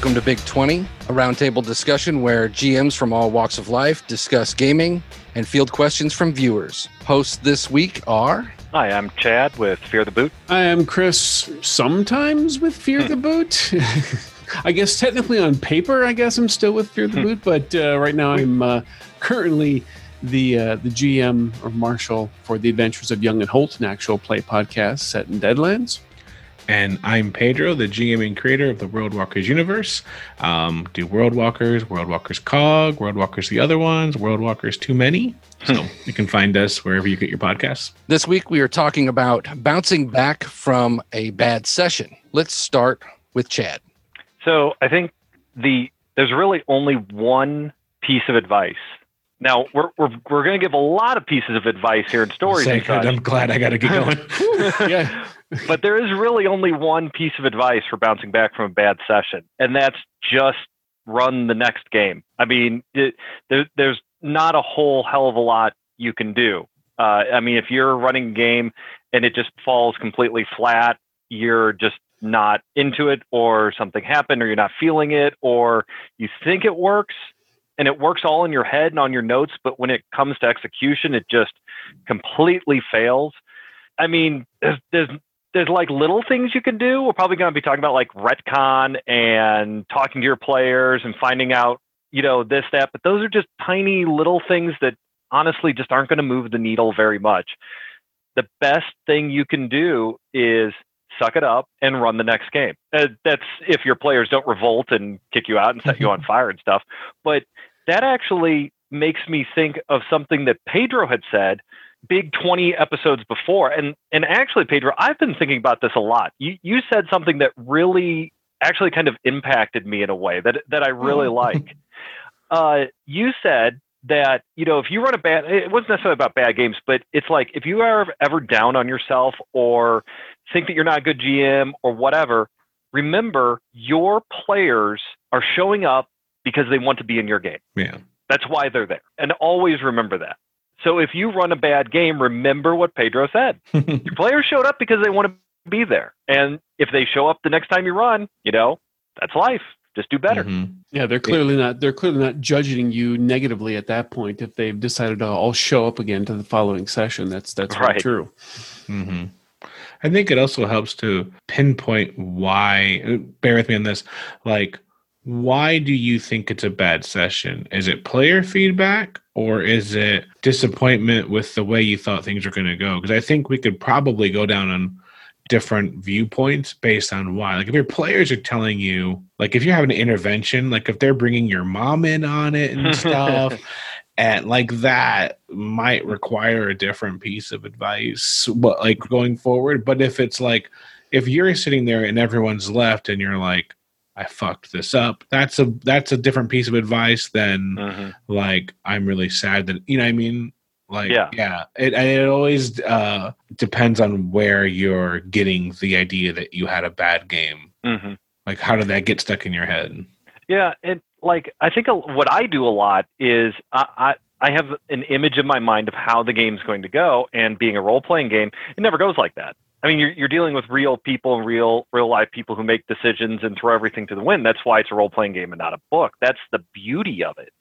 Welcome to Big 20, a roundtable discussion where GMs from all walks of life discuss gaming and field questions from viewers. Hosts this week are. Hi, I'm Chad with Fear the Boot. I am Chris, sometimes with Fear the Boot. I guess technically on paper, I guess I'm still with Fear the Boot, but uh, right now I'm uh, currently the uh, the GM or Marshal for the Adventures of Young and Holt, an actual play podcast set in Deadlands. And I'm Pedro, the GM and creator of the World Walkers universe. Um, do World Walkers, World Walkers Cog, World Walkers the other ones, World Walkers Too Many. So you can find us wherever you get your podcasts. This week we are talking about bouncing back from a bad session. Let's start with Chad. So I think the there's really only one piece of advice. Now we're we're, we're going to give a lot of pieces of advice here in stories. and. I'm glad I got to get going. yeah. but there is really only one piece of advice for bouncing back from a bad session, and that's just run the next game. I mean, it, there, there's not a whole hell of a lot you can do. Uh, I mean, if you're running a game and it just falls completely flat, you're just not into it, or something happened, or you're not feeling it, or you think it works and it works all in your head and on your notes, but when it comes to execution, it just completely fails. I mean, there's, there's there's like little things you can do. We're probably going to be talking about like retcon and talking to your players and finding out, you know, this, that, but those are just tiny little things that honestly just aren't going to move the needle very much. The best thing you can do is suck it up and run the next game. Uh, that's if your players don't revolt and kick you out and set you on fire and stuff. But that actually makes me think of something that Pedro had said big 20 episodes before. And and actually pedro i've been thinking about this a lot. You you said something that really actually kind of impacted me in a way that that i really like. Uh you said that you know if you run a bad it wasn't necessarily about bad games but it's like if you are ever down on yourself or think that you're not a good gm or whatever remember your players are showing up because they want to be in your game. Yeah. that's why they're there. And always remember that so if you run a bad game, remember what Pedro said. Your players showed up because they want to be there. And if they show up the next time you run, you know, that's life. Just do better. Mhm. Yeah, they're clearly not they're clearly not judging you negatively at that point if they've decided to all show up again to the following session. That's that's very Right. true. hmm I think it also helps to pinpoint why. Bear with me on this. Like, why do you think it's a bad session? Is it player feedback or is it disappointment with the way you thought things were going to go? Because I think we could probably go down on different viewpoints based on why. Like, if your players are telling you, like, if you're having an intervention, like if they're bringing your mom in on it and stuff. and like that might require a different piece of advice but like going forward but if it's like if you're sitting there and everyone's left and you're like i fucked this up that's a that's a different piece of advice than Mhm. like i'm really sad that you know what i mean like Yeah. yeah it, and it always uh depends on where you're getting the idea that you had a bad game Mhm. like how did that get stuck in your head Yeah, and like I think a, what I do a lot is I, I I have an image in my mind of how the game's going to go, and being a role playing game, it never goes like that. I mean, you're you're dealing with real people and real real life people who make decisions and throw everything to the wind. That's why it's a role playing game and not a book. That's the beauty of it.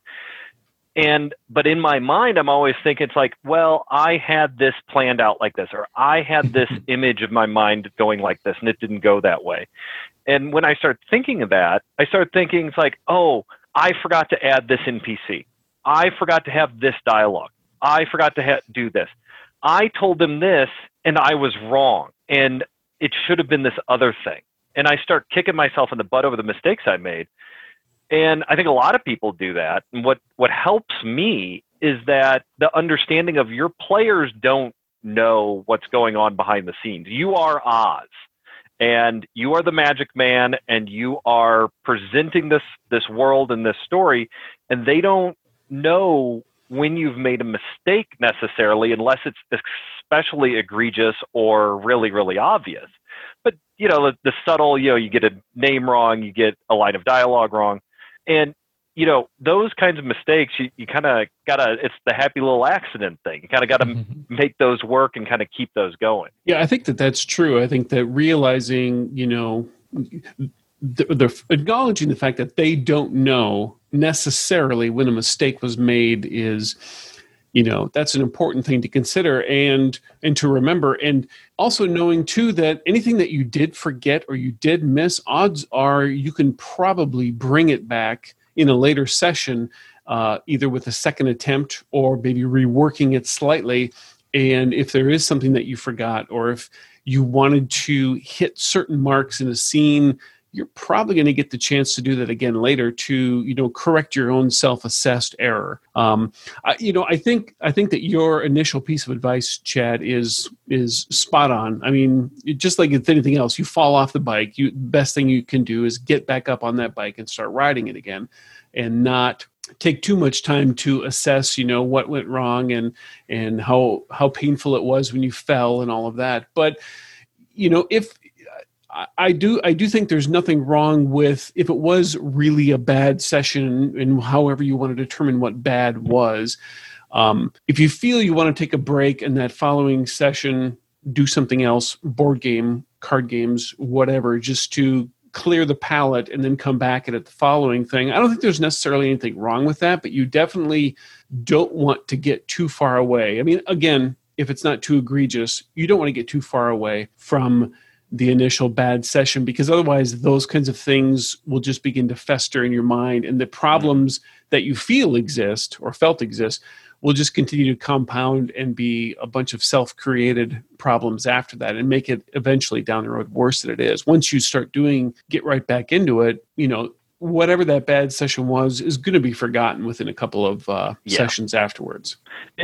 And but in my mind, I'm always thinking it's like, well, I had this planned out like this, or I had this image of my mind going like this, and it didn't go that way. And when I start thinking of that, I start thinking it's like, oh, I forgot to add this NPC. I forgot to have this dialogue. I forgot to ha- do this. I told them this, and I was wrong, and it should have been this other thing. And I start kicking myself in the butt over the mistakes I made. And I think a lot of people do that. And what what helps me is that the understanding of your players don't know what's going on behind the scenes. You are Oz and you are the magic man and you are presenting this this world and this story and they don't know when you've made a mistake necessarily unless it's especially egregious or really really obvious but you know the, the subtle you know you get a name wrong you get a line of dialogue wrong and you know those kinds of mistakes you, you kind of gotta it's the happy little accident thing you kind of gotta Mm-hmm. make those work and kind of keep those going Yeah, I think that that's true. I think that realizing, you know, they're acknowledging the fact that they don't know necessarily when a mistake was made is you know that's an important thing to consider and and to remember. And also knowing too that anything that you did forget or you did miss odds are you can probably bring it back in a later session uh, either with a second attempt or maybe reworking it slightly. And if there is something that you forgot or if you wanted to hit certain marks in a scene you're probably going to get the chance to do that again later to you know correct your own self-assessed error. Um, I, you know i think i think that your initial piece of advice chad is is spot on. I mean just like with anything else you fall off the bike you best thing you can do is get back up on that bike and start riding it again and not take too much time to assess you know what went wrong and and how how painful it was when you fell and all of that. But you know if I do I do think there's nothing wrong with if it was really a bad session and however you want to determine what bad was. Um, if you feel you want to take a break and that following session do something else, board game, card games, whatever, just to clear the palate and then come back at it the following thing. I don't think there's necessarily anything wrong with that, but you definitely don't want to get too far away. I mean, again, if it's not too egregious, you don't want to get too far away from the initial bad session because otherwise those kinds of things will just begin to fester in your mind and the problems that you feel exist or felt exist will just continue to compound and be a bunch of self-created problems after that and make it eventually down the road worse than it is. Once you start doing get right back into it you know whatever that bad session was is going to be forgotten within a couple of uh, yeah. sessions afterwards.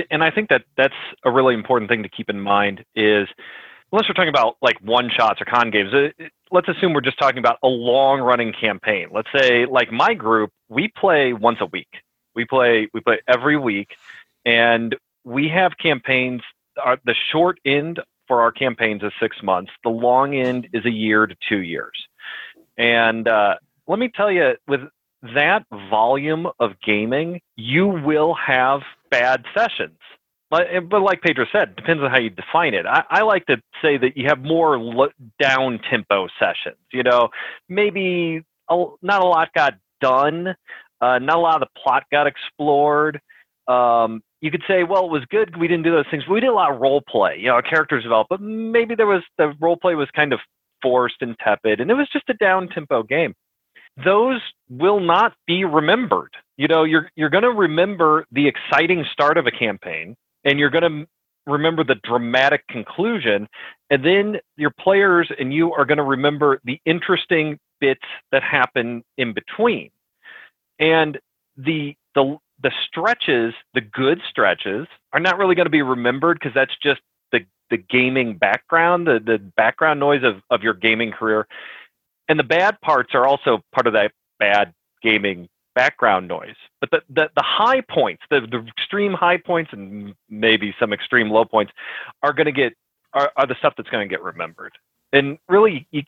And i think that that's a really important thing to keep in mind is unless we're talking about like one shots or con games, uh, let's assume we're just talking about a long running campaign. Let's say like my group, we play once a week. We play we play every week, and we have campaigns. Our, the short end for our campaigns is six months. The long end is a year to two years. And uh, let me tell you, with that volume of gaming, you will have bad sessions but like Pedro said, depends on how you define it. I, I like to say that you have more down tempo sessions. You know, maybe a, not a lot got done, uh, not a lot of the plot got explored. Um, you could say, well, it was good. We didn't do those things. We did a lot of role play. You know, characters developed, but maybe there was the role play was kind of forced and tepid, and it was just a down tempo game. Those will not be remembered. You know, you're you're going to remember the exciting start of a campaign and you're going to remember the dramatic conclusion and then your players and you are going to remember the interesting bits that happen in between. And the the the stretches the good stretches are not really going to be remembered because that's just the the gaming background the the background noise of of your gaming career. And the bad parts are also part of that bad gaming background noise. But the, the, the high points, the, the extreme high points and maybe some extreme low points are going to get, are, are the stuff that's going to get remembered. And really, you,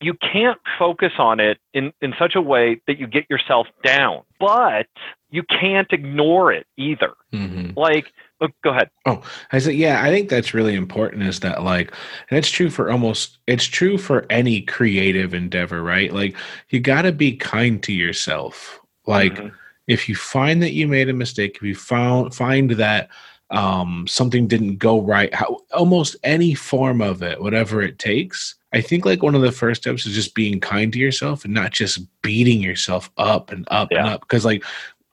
you can't focus on it in, in such a way that you get yourself down, but you can't ignore it either. Mm-hmm. Like, oh, go ahead. Oh, I said, yeah, I think that's really important is that, like, and it's true for almost, it's true for any creative endeavor, right? Like, you got to be kind to yourself. Like, mm-hmm. if you find that you made a mistake, if you found, find that, um, something didn't go right, how, almost any form of it, whatever it takes, I think like one of the first steps is just being kind to yourself and not just beating yourself up and up yeah. and up. Because like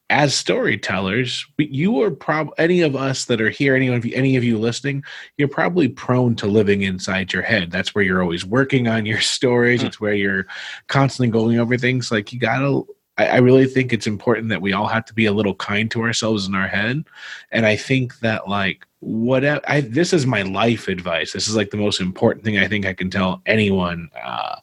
as storytellers, you are probably any of us that are here, any of you, any of you listening, you're probably prone to living inside your head. That's where you're always working on your stories. Mm. It's where you're constantly going over things. Like you gotta I, I really think it's important that we all have to be a little kind to ourselves in our head. And I think that like whatever I this is my life advice. This is like the most important thing I think I can tell anyone. Uh,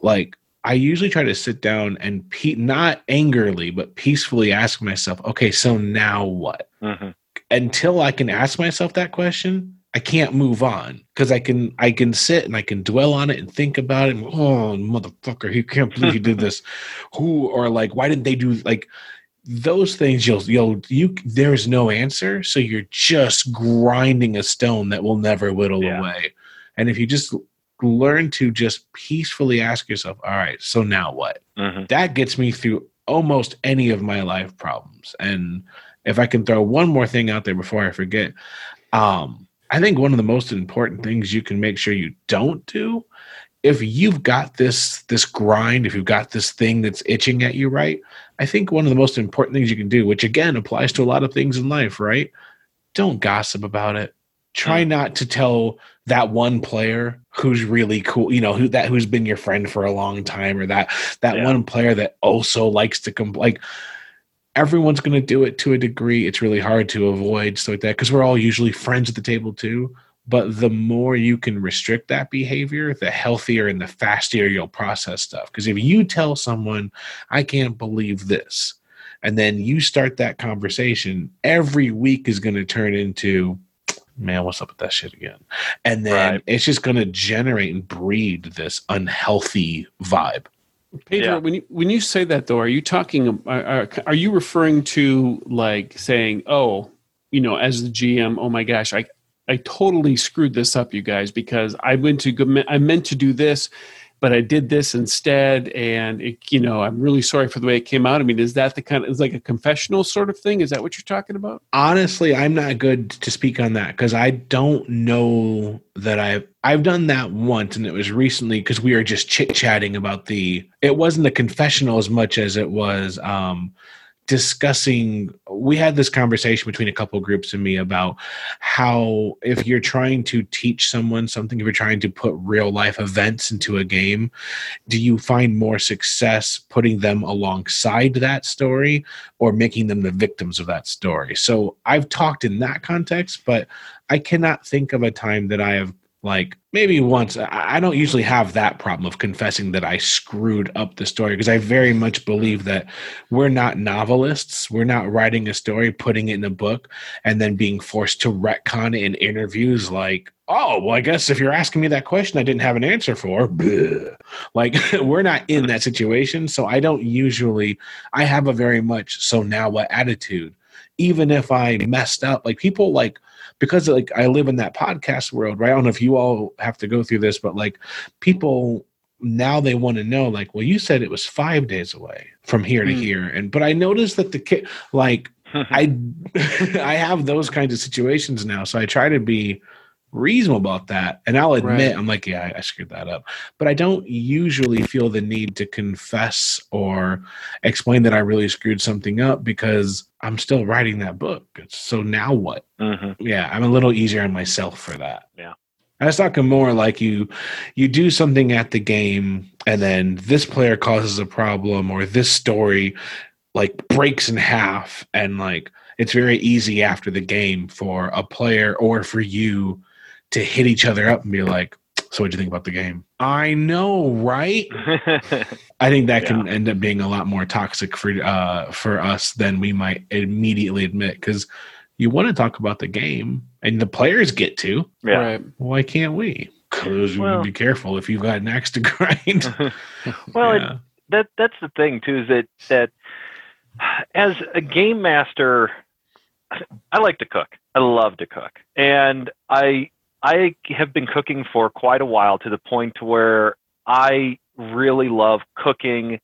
like I usually try to sit down and pe- not angrily, but peacefully ask myself, okay, so now what? Mm-hmm. Until I can ask myself that question, I can't move on because I can I can sit and I can dwell on it and think about it. And, oh, motherfucker, he can't believe he did this. Who or like why didn't they do like those things? You'll you'll you there's no answer, so you're just grinding a stone that will never whittle yeah. away. And if you just learn to just peacefully ask yourself, all right, so now what? Mhm. That gets me through almost any of my life problems. And if I can throw one more thing out there before I forget, um, I think one of the most important things you can make sure you don't do if you've got this this grind if you've got this thing that's itching at you right i think one of the most important things you can do which again applies to a lot of things in life right don't gossip about it try not to tell that one player who's really cool you know who that who's been your friend for a long time or that that Yeah. one player that also likes to come like everyone's going to do it to a degree. It's really hard to avoid stuff like that because we're all usually friends at the table too. But the more you can restrict that behavior the healthier and the faster you'll process stuff. Because if you tell someone i can't believe this and then you start that conversation every week is going to turn into man what's up with that shit again and then Right. it's just going to generate and breed this unhealthy vibe Pedro, Yeah. when you when you say that though, are you talking? Are, are, are you referring to like saying, "Oh, you know, as the GM, oh my gosh, I I totally screwed this up, you guys, because I went to go, I meant to do this, but I did this instead, and it, you know, I'm really sorry for the way it came out." I mean, is that the kind of is like a confessional sort of thing? Is that what you're talking about? honestly i'm not good to speak on that because i don't know that i've i've done that once and it was recently because we were just chit-chatting about the it wasn't a confessional as much as it was um discussing we had this conversation between a couple groups and me about how if you're trying to teach someone something if you're trying to put real life events into a game do you find more success putting them alongside that story or making them the victims of that story. So I've talked in that context, but I cannot think of a time that I have like maybe once I don't usually have that problem of confessing that I screwed up the story because I very much believe that we're not novelists. We're not writing a story, putting it in a book, and then being forced to retcon in interviews like, oh, well, I guess if you're asking me that question I didn't have an answer for, bleh. like we're not in that situation. So I don't usually I have a very much so now what attitude. Even if I messed up, like people like because like I live in that podcast world, right? I don't know if you all have to go through this, but like people now they want to know, like, well, you said it was five days away from here to Mm. here, and but I noticed that the kid, like, I I have those kinds of situations now, so I try to be reasonable about that. And I'll admit, Right. I'm like, yeah, I, screwed that up. But I don't usually feel the need to confess or explain that I really screwed something up because I'm still writing that book. So now what? Mhm. Yeah, I'm a little easier on myself for that. Yeah. I was talking more like you you do something at the game and then this player causes a problem or this story like breaks in half and like it's very easy after the game for a player or for you to hit each other up and be like, so what do you think about the game? I know, right? I think that can end up being a lot more toxic for uh for us than we might immediately admit because you want to talk about the game and the players get to. yeah. Right. Why can't we? Because we Well- would be careful if you've got an axe to grind. well, it, that that's the thing too is that that as a game master i like to cook i love to cook and i i have been cooking for quite a while to the point to where i really love cooking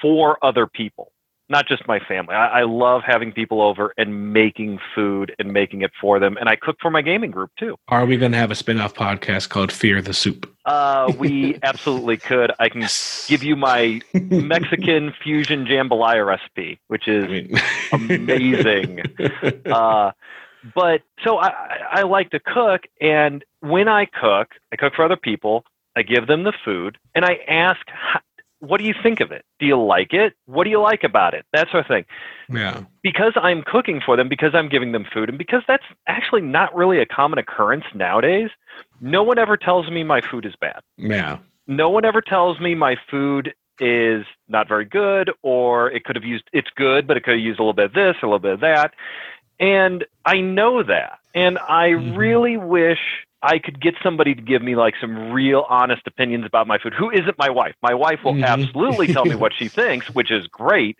for other people not just my family. I, I love having people over and making food and making it for them. And i cook for my gaming group too. Are we going to have a spin off podcast called Fear the Soup? uh, we absolutely could. I can give you my mexican fusion jambalaya recipe which is I mean, amazing. uh, but so I, I- like to cook, and when I cook, I cook for other people. I give them the food, and I ask, "What do you think of it? Do you like it? What do you like about it?" That sort of thing. yeah. Because I'm cooking for them, because I'm giving them food, and because that's actually not really a common occurrence nowadays. No one ever tells me my food is bad Yeah. no one ever tells me my food is not very good or it could have used it's good but it could have used a little bit of this a little bit of that and i know that and i Mhm. really wish i could get somebody to give me like some real honest opinions about my food who isn't my wife my wife will Mhm. absolutely tell me what she thinks which is great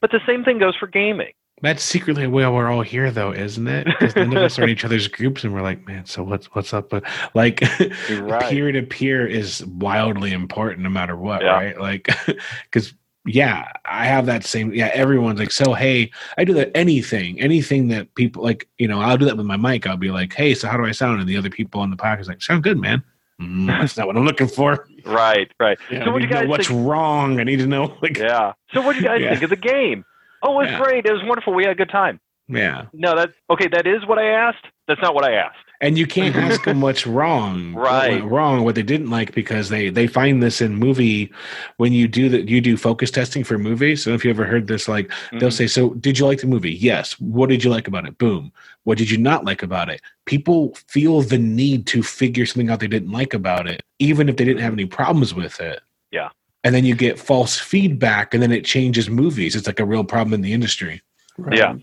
but the same thing goes for gaming That's secretly why we're all here, though, isn't it? Because none of us are in each other's groups, and we're like, man, so what's what's up? But like, peer to peer is wildly important, no matter what, Yeah. right? Like, because yeah, I have that same. Yeah, everyone's like, so hey, I do that anything, anything that people like. You know, I'll do that with my mic. I'll be like, hey, so how do I sound? And the other people on the podcast like, sound good, man. Mm, that's not what I'm looking for. Right, right. Yeah. So what do you to know guys what's think? wrong? I need to know. Like, yeah. Yeah. So what do you guys Yeah. think of the game? Oh, it was Yeah. great. It was wonderful. We had a good time. yeah. No, that okay. That is what I asked. That's not what I asked. And you can't ask them what's wrong what Right. went wrong what they didn't like because they they find this in movie when you do that you do focus testing for movies. So if you ever heard this like they'll Mhm. say so did you like the movie? Yes. What did you like about it? Boom. What did you not like about it? People feel the need to figure something out they didn't like about it even if they didn't have any problems with it. Yeah. and then you get false feedback and then it changes movies. It's like a real problem in the industry. Right. Yeah.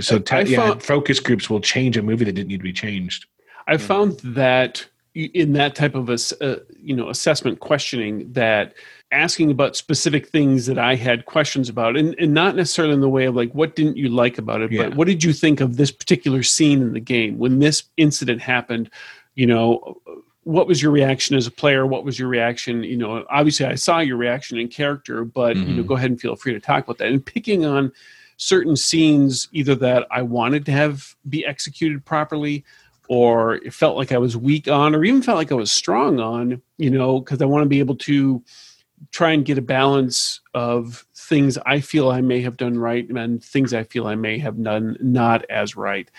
so te- yeah, found- focus groups will change a movie that didn't need to be changed I found that in that type of a uh, you know assessment questioning that asking about specific things that I had questions about and, and not necessarily in the way of like what didn't you like about it Yeah. but what did you think of this particular scene in the game? When this incident happened you know what was your reaction as a player? What was your reaction? You know obviously I saw your reaction in character but you know Mhm. go ahead and feel free to talk about that. And picking on certain scenes either that I wanted to have be executed properly or it felt like I was weak on, or even felt like I was strong on, you know, because I want to be able to try and get a balance of things I feel I may have done right and things I feel I may have done not as right.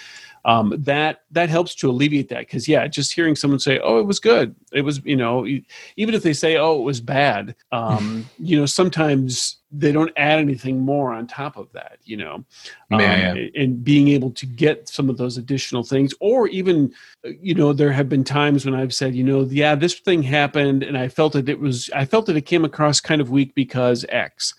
Um, that that helps to alleviate that because yeah, just hearing someone say, "Oh, it was good," it was you know, even if they say, "Oh, it was bad," um, you know, sometimes they don't add anything more on top of that, you know? Um, and being able to get some of those additional things or even uh, you know there have been times when i've said you know yeah this thing happened and i felt that it was i felt that it came across kind of weak because x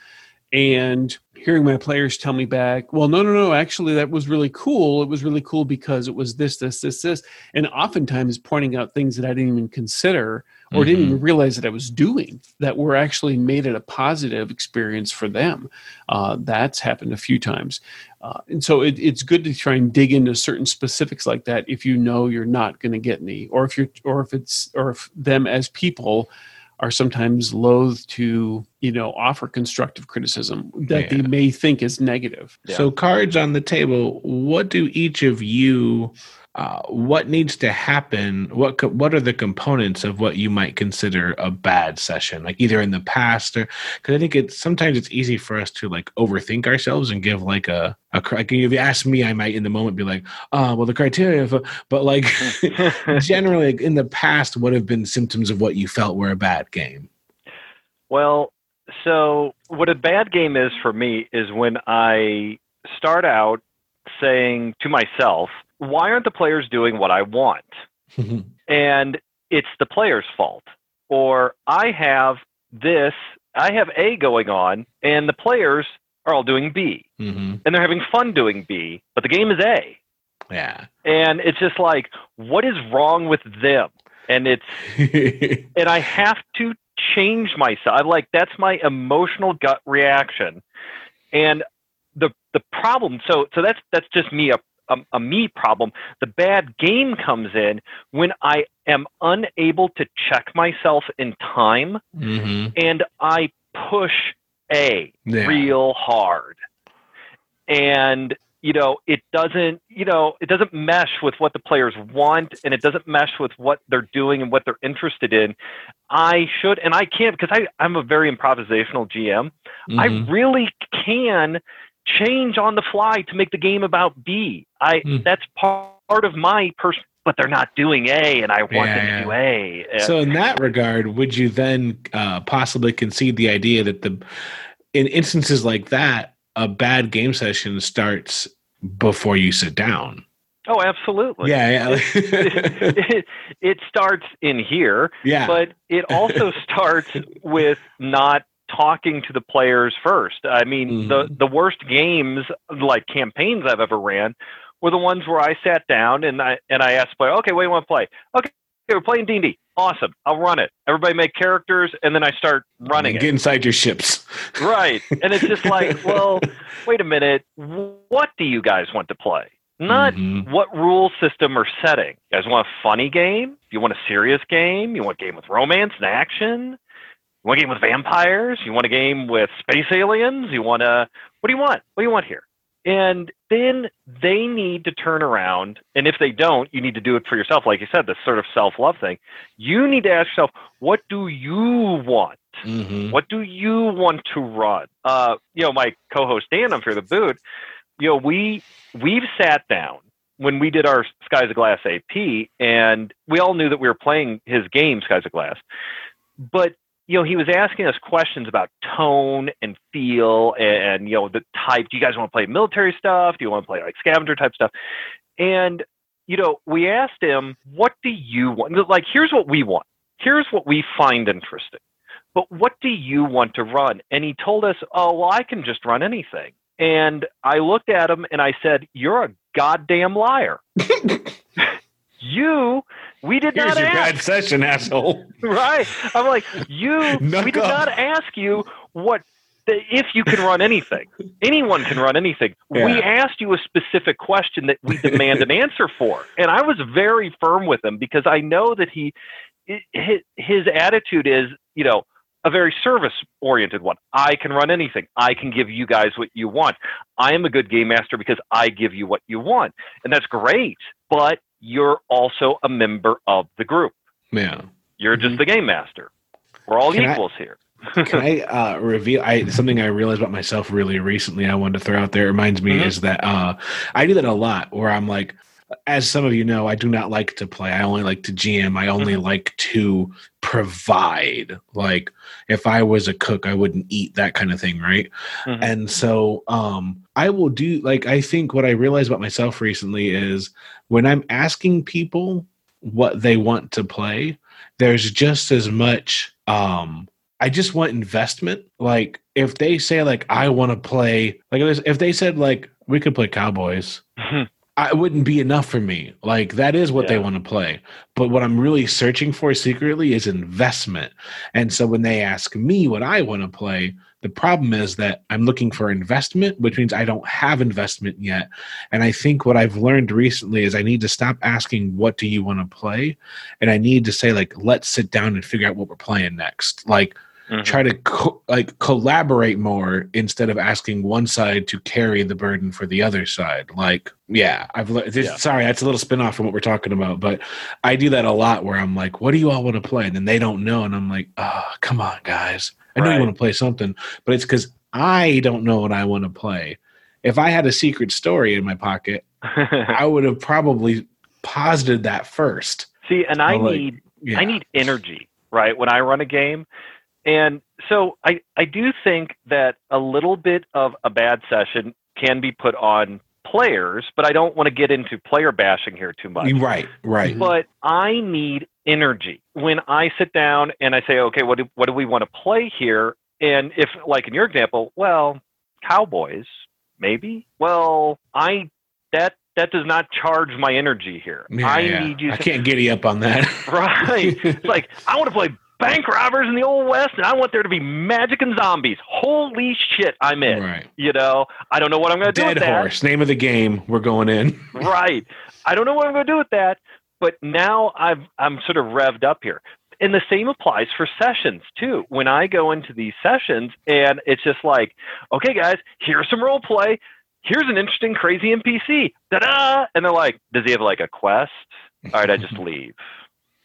and hearing my players tell me back well no no no actually that was really cool. It was really cool because it was this this this this and oftentimes pointing out things that i didn't even consider or didn't even realize that i was doing that were actually made it a positive experience for them. Uh, that's happened a few times. Uh, and so it, it's good to try and dig into certain specifics like that if you know you're not going to get any or if you're or if it's or if them as people are sometimes loath to you know offer constructive criticism that they may think is negative Yeah. So cards on the table. What do each of you? Uh, what needs to happen? What co- what are the components of what you might consider a bad session? Like either in the past or because I think it's sometimes it's easy for us to like overthink ourselves and give like a a like if you ask me, I might in the moment be like, oh well, the criteria. For, but like generally like, in the past, what have been symptoms of what you felt were a bad game? Well, so what a bad game is for me is when I start out saying to myself, why aren't the players doing what I want? And it's the player's fault. Or I have this, I have A going on, and the players are all doing B. hmm And they're having fun doing B, but the game is A. Yeah. And it's just like, what is wrong with them? And it's and I have to change myself. I'm like that's my emotional gut reaction, and the the problem. So so that's that's just me a, a a me problem. The bad game comes in when I am unable to check myself in time, hmm and I push a Yeah. real hard, and you know it doesn't you know it doesn't mesh with what the players want and it doesn't mesh with what they're doing and what they're interested in i should and i can't because i i'm a very improvisational gm i Mhm. really can change on the fly to make the game about b i Hmm. that's part of my person but they're not doing a and i want Yeah, them yeah. to do a And- So in that regard, would you then uh, possibly concede the idea that the in instances like that, a bad game session starts before you sit down? oh absolutely yeah, yeah, it, it starts in here yeah. but it also starts with not talking to the players first. I mean, the Mhm. the worst games, like campaigns I've ever ran, were the ones where I sat down and I and I asked the player, "Okay, what do you want to play? Okay, we're playing D and D. Awesome, I'll run it. Everybody make characters, and then I start running Get it. inside your ships. Right, and it's just like, well, wait a minute, what do you guys want to play? Not Mhm. what rule system or setting. You guys want a funny game? You want a serious game? You want a game with romance and action? You want a game with vampires? You want a game with space aliens? You want a what do you want? What do you want here? And then they need to turn around, and if they don't, you need to do it for yourself. Like you said, this sort of self-love thing. You need to ask yourself, what do you want? Mhm. What do you want to run? Uh, you know, my co-host Dan on Fear the Boot, you know, we we've sat down when we did our Skies of Glass AP, and we all knew that we were playing his game, Skies of Glass. But you know, he was asking us questions about tone and feel, and, you know, the type. Do you guys want to play military stuff? Do you want to play like scavenger type stuff? And you know, we asked him, "What do you want?" Like, here's what we want. Here's what we find interesting but what do you want to run? And he told us, oh, well, I can just run anything. And I looked at him and I said, you're a goddamn liar. you, we did Here's not your ask. bad session, asshole. Right. I'm like, you, we did up. not ask you what, if you can run anything. Anyone can run anything. We asked you a specific question that we demand an answer for. And I was very firm with him because I know that he, his, his attitude is, you know, a very service oriented one. I can run anything. I can give you guys what you want. I am a good game master because I give you what you want. And that's great. But you're also a member of the group. Yeah. You're just the game master. We're all Can I- equals here. Can I uh, reveal I something I realized about myself really recently? I wanted to throw out there. It reminds me Mhm. is that uh, I do that a lot. Where I'm like, as some of you know, I do not like to play. I only like to GM. I only like to provide. Like if I was a cook, I wouldn't eat that kind of thing, right? Mhm. And so um I will do like I think what I realized about myself recently is when I'm asking people what they want to play, there's just as much um I just want investment. Like if they say like I want to play like if if they said like we could play Cowboys, I it wouldn't be enough for me. Like that is what they want to play. But what I'm really searching for secretly is investment. And so when they ask me what I want to play, the problem is that I'm looking for investment, which means I don't have investment yet. And I think what I've learned recently is I need to stop asking what do you want to play and I need to say like let's sit down and figure out what we're playing next. Like Mhm. try to co- like collaborate more instead of asking one side to carry the burden for the other side like yeah i've le- this, Yeah. sorry that's a little spin-off from what we're talking about but i do that a lot where i'm like what do you all want to play and then they don't know and i'm like oh come on guys i know Right. you want to play something but it's because i don't know what i want to play if i had a secret story in my pocket i would have probably posited that first See, and I like, need yeah I need energy, right? When I run a game. And so I, I do think that a little bit of a bad session can be put on players, but I don't want to get into player bashing here too much. Mm, right right But I need energy. When I sit down and I say, okay, what do, what do we want to play here? And if, like in your example, well, Cowboys, maybe. Well, I that that does not charge my energy here. Yeah, I yeah. need you i can't giddy up on that Right. It's like I want to play bank robbers in the old west, and I want there to be magic and zombies. Holy shit, I'm in. right You know, I don't know what I'm going to do with that. horse. Name of the game. We're going in. right. I don't know what I'm going to do with that, but now I've I'm sort of revved up here. And the same applies for sessions too. When I go into these sessions and it's just like, okay, guys, here's some role play. Here's an interesting, crazy NPC. Da-da! And they're like, does he have like a quest? All right, I just leave.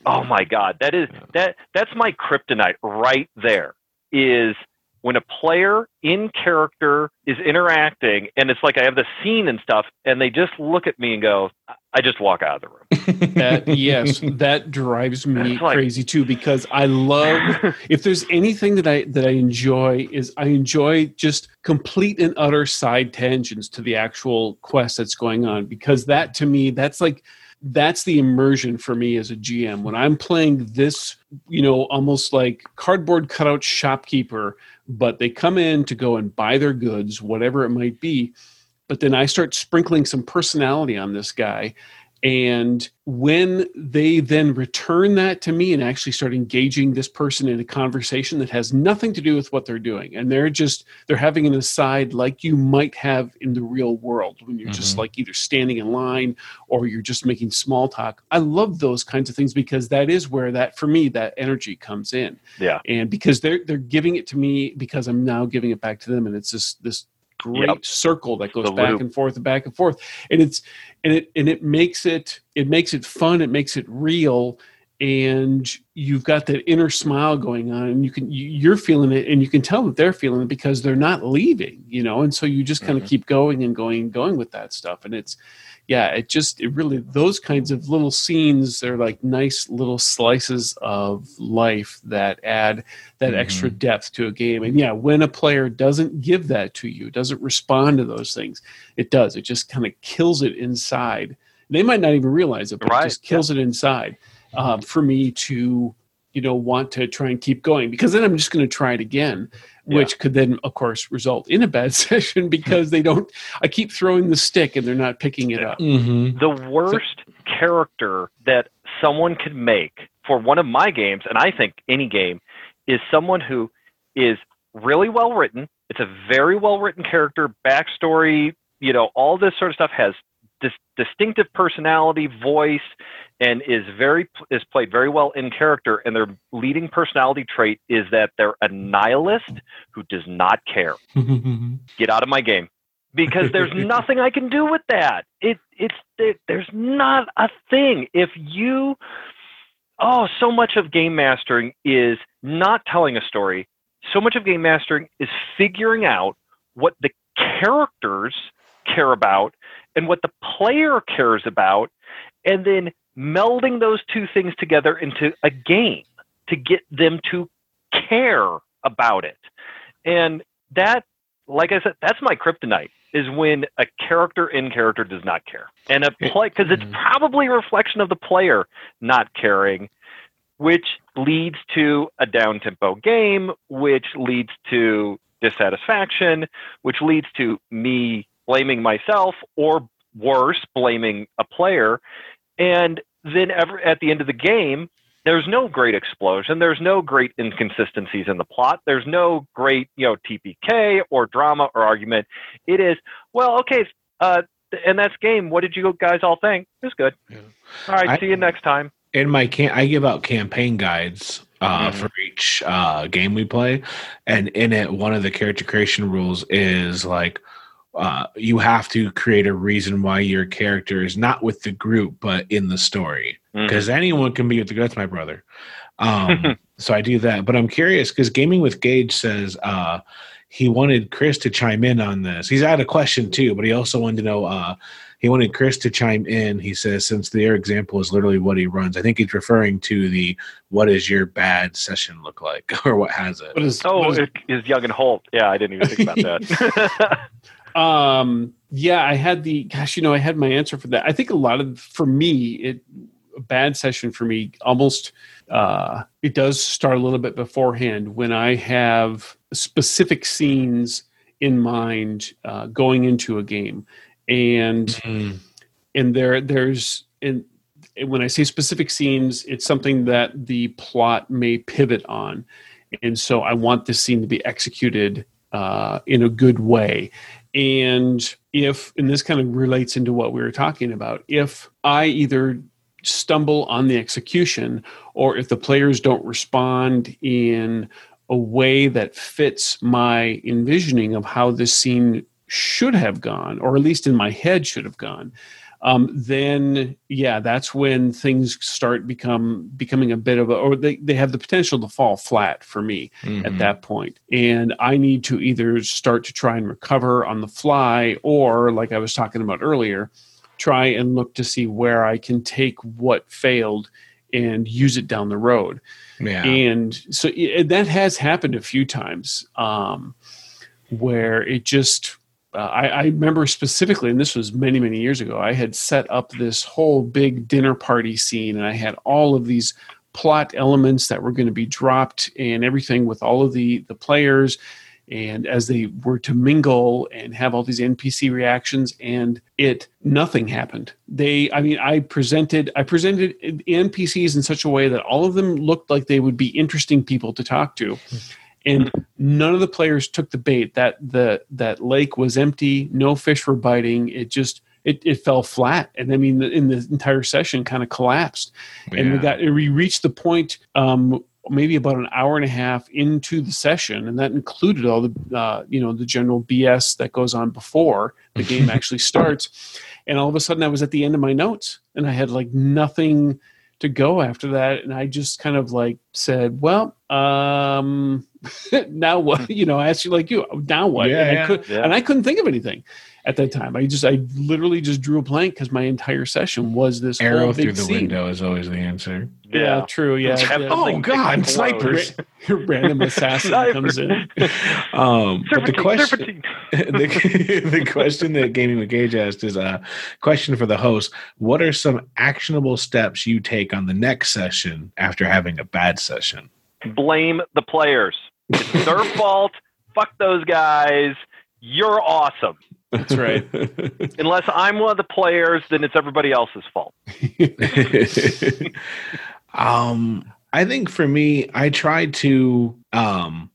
Oh my God, that is that that's my kryptonite right there. Is when a player in character is interacting and it's like I have the scene and stuff, and they just look at me and go, I just walk out of the room. That yes, that drives me like- crazy too because I love if there's anything that I that I enjoy is I enjoy just complete and utter side tangents to the actual quest that's going on because that to me that's like that's the immersion for me as a GM when I'm playing this you know almost like cardboard cutout shopkeeper but they come in to go and buy their goods whatever it might be but then I start sprinkling some personality on this guy And when they then return that to me and actually start engaging this person in a conversation that has nothing to do with what they're doing, and they're just they're having an aside like you might have in the real world when you're mm-hmm. just like either standing in line or you're just making small talk. I love those kinds of things because that is where that for me that energy comes in. Yeah. And because they're they're giving it to me because I'm now giving it back to them and it's just this great yep. circle that goes the back loop. and forth and back and forth and it's and it and it makes it it makes it fun it makes it real and you've got that inner smile going on and you can you're feeling it and you can tell that they're feeling it because they're not leaving you know and so you just kind of mm-hmm. keep going and going and going with that stuff and it's yeah, it just it really those kinds of little scenes they're like nice little slices of life that add that mm-hmm. extra depth to a game. And yeah, when a player doesn't give that to you, doesn't respond to those things, it does. It just kind of kills it inside. They might not even realize it, but right. it just kills yeah. it inside. Um, for me to you know want to try and keep going because then I'm just going to try it again which yeah. could then of course result in a bad session because they don't i keep throwing the stick and they're not picking it up mm-hmm. the worst so, character that someone could make for one of my games and i think any game is someone who is really well written it's a very well written character backstory you know all this sort of stuff has dis- distinctive personality voice and is very is played very well in character and their leading personality trait is that they're a nihilist who does not care. Get out of my game. Because there's nothing i can do with that. It it's it, there's not a thing. If you oh so much of game mastering is not telling a story. So much of game mastering is figuring out what the characters care about and what the player cares about and then melding those two things together into a game to get them to care about it. And that, like I said, that's my kryptonite is when a character in character does not care. And a play, because it's mm-hmm. probably a reflection of the player not caring, which leads to a down tempo game, which leads to dissatisfaction, which leads to me blaming myself or worse, blaming a player. And then ever, at the end of the game, there's no great explosion. There's no great inconsistencies in the plot. There's no great, you know, TPK or drama or argument. It is, well, okay, uh, and that's game. What did you guys all think? It was good. Yeah. All right, I, see you next time. In my camp, I give out campaign guides uh, mm-hmm. for each uh, game we play, and in it, one of the character creation rules is like uh, you have to create a reason why your character is not with the group but in the story because mm-hmm. anyone can be with the group. That's my brother. Um, so I do that, but I'm curious because Gaming with Gage says uh, he wanted Chris to chime in on this. He's had a question too, but he also wanted to know. Uh, he wanted Chris to chime in. He says since their example is literally what he runs, I think he's referring to the "What does your bad session look like?" or what has it. What is, oh, what is, is and Holt? Yeah, I didn't even think about that. Um, yeah, I had the gosh, you know, I had my answer for that. I think a lot of for me, it a bad session for me almost uh, it does start a little bit beforehand when I have specific scenes in mind uh, going into a game, and mm-hmm. and there there's and when I say specific scenes, it's something that the plot may pivot on, and so I want this scene to be executed uh, in a good way. And if, and this kind of relates into what we were talking about, if I either stumble on the execution or if the players don't respond in a way that fits my envisioning of how this scene should have gone, or at least in my head should have gone, um, then yeah, that's when things start become becoming a bit of a, or they, they have the potential to fall flat for me mm-hmm. at that point. And I need to either start to try and recover on the fly, or like I was talking about earlier, try and look to see where I can take what failed and use it down the road. Yeah. And so it, that has happened a few times um, where it just uh, I, I, remember specifically, and this was many, many years ago, I had set up this whole big dinner party scene, and I had all of these plot elements that were going to be dropped and everything with all of the the players. and as they were to mingle and have all these npc reactions and it nothing happened. They i mean i presented i presented npcs in such a way that all of them looked like they would be interesting people to talk to and none of the players took the bait. That the that lake was empty no fish were biting. It just it, it fell flat. And i mean the, in the entire session kind of collapsed. And we got we reached the point um maybe about an hour and a half into the session and that included all the uh, you know the general bs that goes on before the game actually starts. And all of a sudden i was at the end of my notes and i had like nothing to go after that. And i just kind of like said well um now what you know i asked you like you now what Yeah, and, I could, Yeah. and i couldn't think of anything at that time i just i literally just drew a blank because my entire session was this Arrow whole through the scene. window is always the answer. yeah, true yeah, yeah. something Oh, God, explode. snipers. random assassin comes in Um, but the question, the, the question that Gaming with Gage asked is a question for the host. What are some actionable steps you take on the next session after having a bad session? Blame the players. It's their fault. Fuck those guys. You're awesome. that's right Unless I'm one of the players, then it's everybody else's fault. um, I think for me, I tried to um,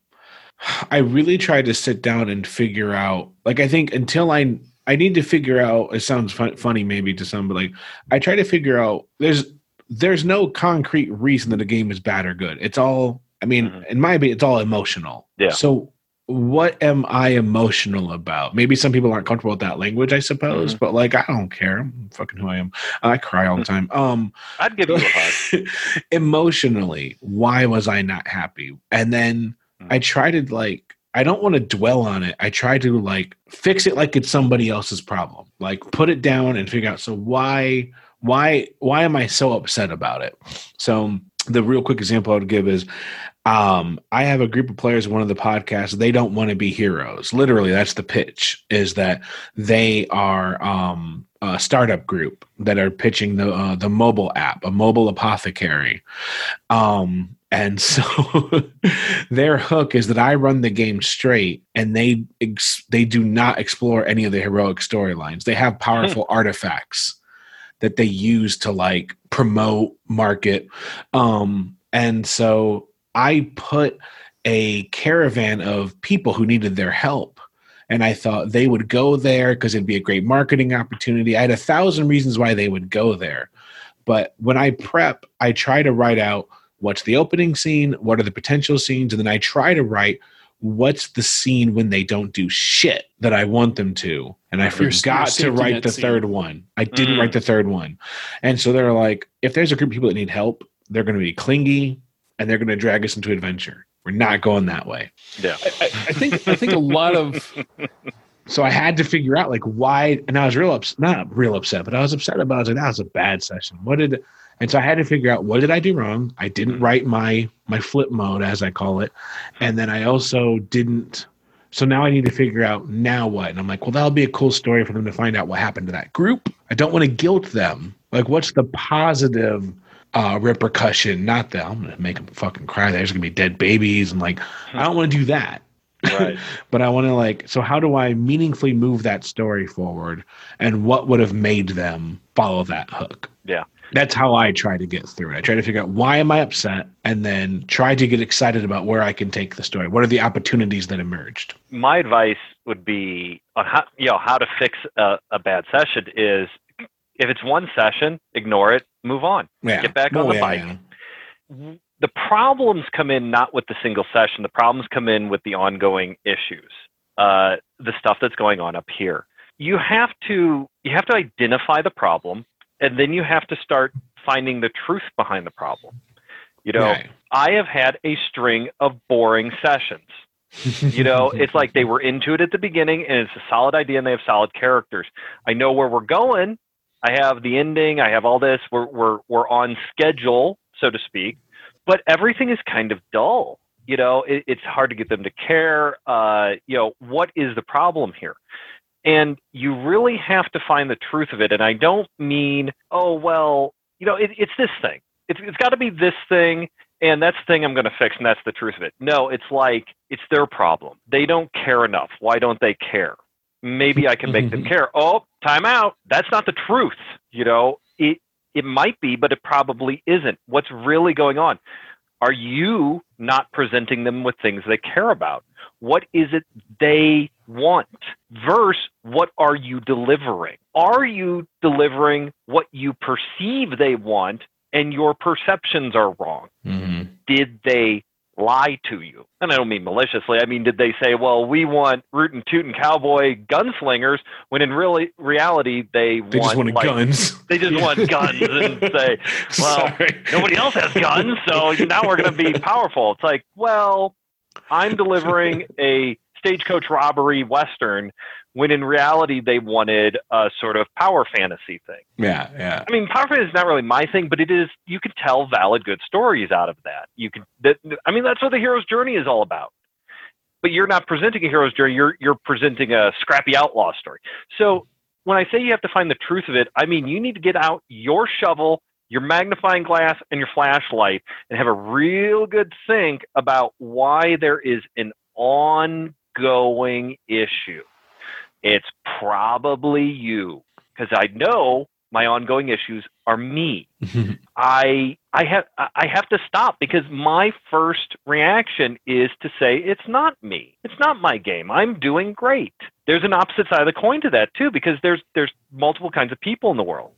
I really tried to sit down and figure out. Like, I think until I I need to figure out. It sounds fun, funny maybe to some, but like I try to figure out. There's there's no concrete reason that a game is bad or good. It's all. I mean, Mhm. in my opinion, it's all emotional. Yeah. So what am I emotional about? Maybe some people aren't comfortable with that language, I suppose, but like I don't care. I'm fucking who I am. I cry all the time. Um I'd give you a hug. emotionally, why was I not happy? And then I try to like I don't want to dwell on it. I try to like fix it like it's somebody else's problem. Like put it down and figure out so why why why am I so upset about it? So the real quick example I would give is um I have a group of players in one of the podcasts they don't want to be heroes. Literally that's the pitch is that they are um a startup group that are pitching the uh, the mobile app, a mobile apothecary. Um and so their hook is that I run the game straight and they ex- they do not explore any of the heroic storylines. They have powerful artifacts that they use to like promote, market. Um and so I put a caravan of people who needed their help and I thought they would go there because it'd be a great marketing opportunity. I had a thousand reasons why they would go there. But when I prep, I try to write out what's the opening scene, what are the potential scenes, and then I try to write what's the scene when they don't do shit that I want them to. And I Your- your forgot to write the scene. third one. I didn't Mm. write the third one. And so they're like, if there's a group of people that need help, they're going to be clingy and they're going to drag us into adventure. We're not going that way. Yeah. I, I I think I think a lot of So I had to figure out like why, and I was real upset, not real upset, but I was upset about. It. I was like, that was a bad session. What did? And so I had to figure out what did I do wrong. I didn't mm-hmm. write my my flip mode as I call it, and then I also didn't. So now I need to figure out now what. And I'm like, well, that'll be a cool story for them to find out what happened to that group. I don't want to guilt them. Like, what's the positive uh, repercussion? Not that I'm gonna make them fucking cry. There's gonna be dead babies, and like, I don't want to do that Right. but I want to like so how do I meaningfully move that story forward and what would have made them follow that hook? Yeah. That's how I try to get through it. I try to figure out why am I upset and then try to get excited about where I can take the story. What are the opportunities that emerged? My advice would be on how you know how to fix a, a bad session is if it's one session, ignore it, move on. Yeah. Get back on the yeah, bike. the problems come in not with the single session. The problems come in with the ongoing issues, uh, the stuff that's going on up here. You have to you have to identify the problem, and then you have to start finding the truth behind the problem. You know, Right. I have had a string of boring sessions. You know, it's like they were into it at the beginning, and it's a solid idea, and they have solid characters. I know where we're going. I have the ending. I have all this. We're we're we're on schedule, so to speak. But everything is kind of dull. You know, it, it's hard to get them to care. Uh, you know, what is the problem here? And you really have to find the truth of it. And I don't mean, oh well, you know, it, it's this thing. It's it's got to be this thing. and that's the thing I'm going to fix, and that's the truth of it. No, it's like it's their problem. They don't care enough. Why don't they care? Maybe I can make them care. Oh, time out. That's not the truth. You know, it it might be, but it probably isn't. What's really going on? Are you not presenting them with things they care about? What is it they want? Versus what are you delivering? Are you delivering what you perceive they want and your perceptions are wrong? Mm-hmm. Did they lie to you? And I don't mean maliciously. I mean, did they say, well, we want rootin' tootin' cowboy gunslingers when in really reality they, They want just wanted like, guns. They just want guns and say, well, Sorry. nobody else has guns, so now we're going to be powerful. It's like, well, I'm delivering a stagecoach robbery western when in reality they wanted a sort of power fantasy thing. Yeah, yeah. I mean, power fantasy is not really my thing, but it is. You can tell valid, good stories out of that. You can. That, I mean, that's what the hero's journey is all about. But you're not presenting a hero's journey. You're you're presenting a scrappy outlaw story. So when I say you have to find the truth of it, I mean you need to get out your shovel, your magnifying glass, and your flashlight, and have a real good think about why there is an ongoing issue. It's probably you, because I know my ongoing issues are me. I I have I have to stop because my first reaction is to say it's not me. It's not my game. I'm doing great. There's an opposite side of the coin to that too because there's there's multiple kinds of people in the world.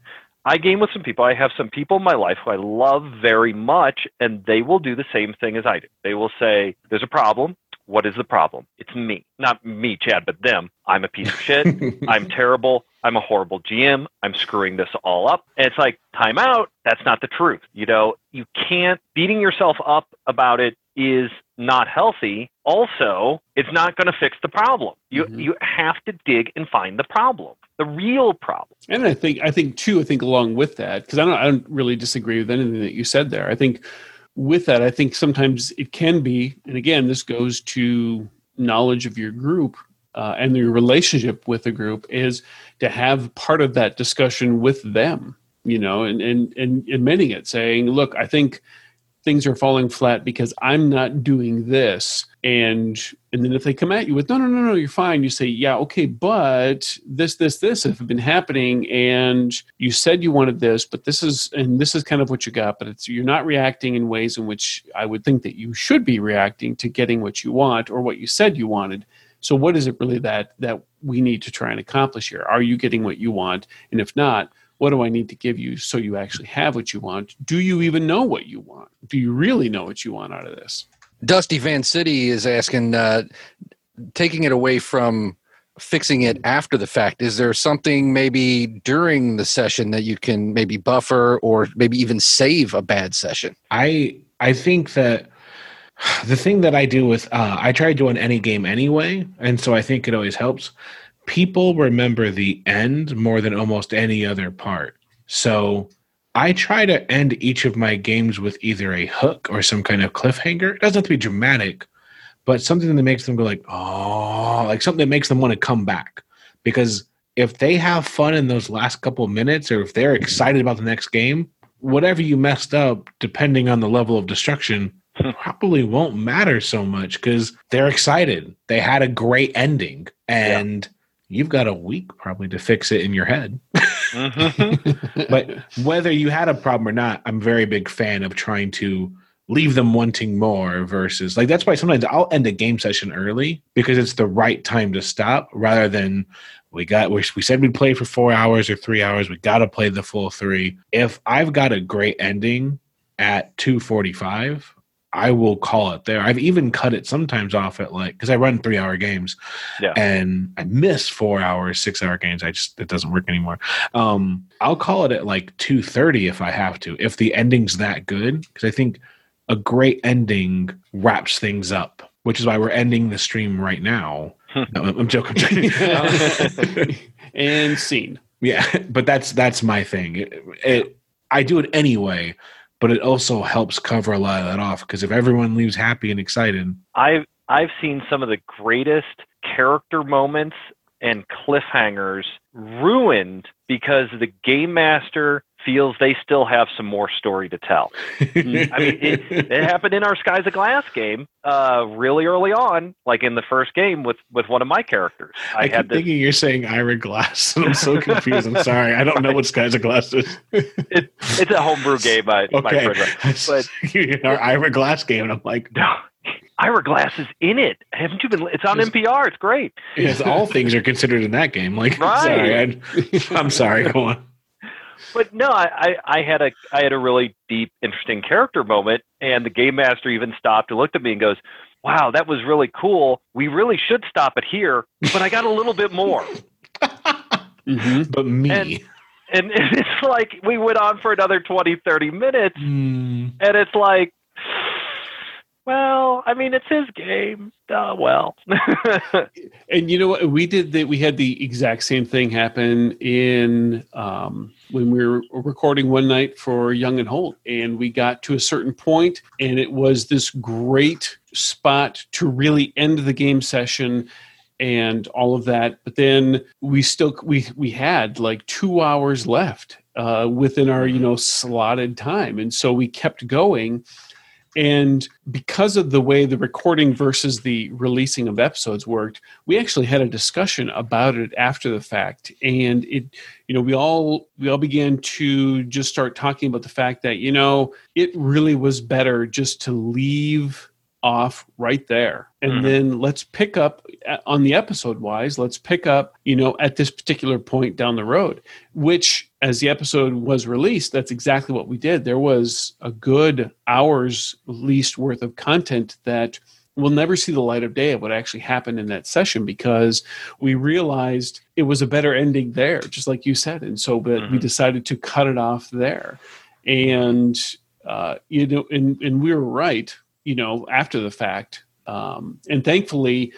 I game with some people. I have some people in my life who I love very much and they will do the same thing as I do. They will say there's a problem. What is the problem? It's me. Not me, Chad, but them. I'm a piece of shit. I'm terrible. I'm a horrible GM. I'm screwing this all up. And it's like, time out. That's not the truth. You know, you can't, beating yourself up about it is not healthy. Also, it's not going to fix the problem. You, Mhm. you have to dig and find the problem, the real problem. And I think I think too. I think along with that, because I don't I don't really disagree with anything that you said there. I think with that, I think sometimes it can be, and again, this goes to knowledge of your group uh, and your relationship with the group is to have part of that discussion with them. You know, and and and admitting it, saying, "Look, I think." Things are falling flat because I'm not doing this. And and then if they come at you with no no no no you're fine, you say yeah okay, but this this this have been happening, and you said you wanted this, but this is and this is kind of what you got, but it's you're not reacting in ways in which I would think that you should be reacting to getting what you want or what you said you wanted. So what is it really that that we need to try and accomplish here? Are you getting what you want? And if not, what do I need to give you so you actually have what you want? Do you even know what you want? Do you really know what you want out of this? Dusty Van City is asking, uh, taking it away from fixing it after the fact. Is there something maybe during the session that you can maybe buffer or maybe even save a bad session? I I think that the thing that I do with uh, I try to doing any game anyway, and so I think it always helps. People remember the end more than almost any other part. So I try to end each of my games with either a hook or some kind of cliffhanger. It doesn't have to be dramatic, but something that makes them go like, oh, like something that makes them want to come back. Because if they have fun in those last couple minutes, or if they're excited about the next game, whatever you messed up, depending on the level of destruction, probably won't matter so much because they're excited. They had a great ending, and you've got a week probably to fix it in your head. Mhm. but whether you had a problem or not, I'm very big fan of trying to leave them wanting more versus like that's why sometimes I'll end a game session early because it's the right time to stop rather than we got we, we said we'd play for four hours or three hours we got to play the full three if i've got a great ending at 245 i will call it there i've even cut it sometimes off at like because i run three hour games Yeah. and i miss four hours six hour games i just it doesn't work anymore um i'll call it at like 230 if i have to if the ending's that good because i think a great ending wraps things up which is why we're ending the stream right now no, I'm I'm joking. I'm joking. and scene. yeah, but that's that's my thing. It, it I do it anyway, but it also helps cover a lot of that off because if everyone leaves happy and excited, I've I've seen some of the greatest character moments and cliffhangers ruined because the game master feels they still have some more story to tell. I mean, it, it happened in our Skies of Glass game uh, really early on, like in the first game with with one of my characters. I, I keep this... thinking you're saying Ira Glass, and I'm so confused. I'm sorry, I don't know what Skies of Glass is. it, it's a homebrew game. I, okay, but our Ira Glass game, and I'm like, no. Ira Glass is in it. Haven't you been? It's on NPR. It's great. Yes, all things are considered in that game. Like, right. sorry, I, I'm sorry. Go on but no, I, I had a I had a really deep, interesting character moment, and the game master even stopped and looked at me and goes, "Wow, that was really cool. We really should stop it here, but I got a little bit more." mm-hmm. But me. And, and, it's like we went on for another 20 30 minutes mm. and it's like well, I mean, it's his game. Uh, well, and you know what? We did that. We had the exact same thing happen in um, when we were recording one night for Young and Holt, and we got to a certain point, and it was this great spot to really end the game session and all of that. But then we still we we had like two hours left uh, within our you know slotted time, and so we kept going and because of the way the recording versus the releasing of episodes worked, we actually had a discussion about it after the fact. And it, you know, we all we all began to just start talking about the fact that, you know, it really was better just to leave off right there and mm-hmm. then let's pick up uh, on the episode wise let's pick up you know at this particular point down the road which as the episode was released that's exactly what we did there was a good hours least worth of content that will never see the light of day of what actually happened in that session because we realized it was a better ending there just like you said and so but mm-hmm. we decided to cut it off there and uh, you know and, and we were right you know, after the fact. Um, and thankfully,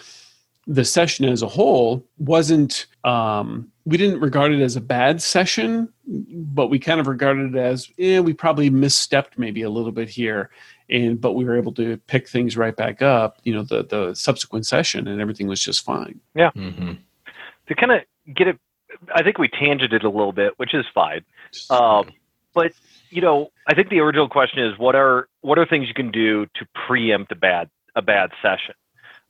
the session as a whole wasn't, um, we didn't regard it as a bad session, but we kind of regarded it as, yeah, we probably misstepped maybe a little bit here. And, but we were able to pick things right back up, you know, the, the subsequent session and everything was just fine. Yeah. Mm-hmm. To kind of get it, I think we tangented a little bit, which is fine. Um, but you know, I think the original question is what are what are things you can do to preempt a bad a bad session?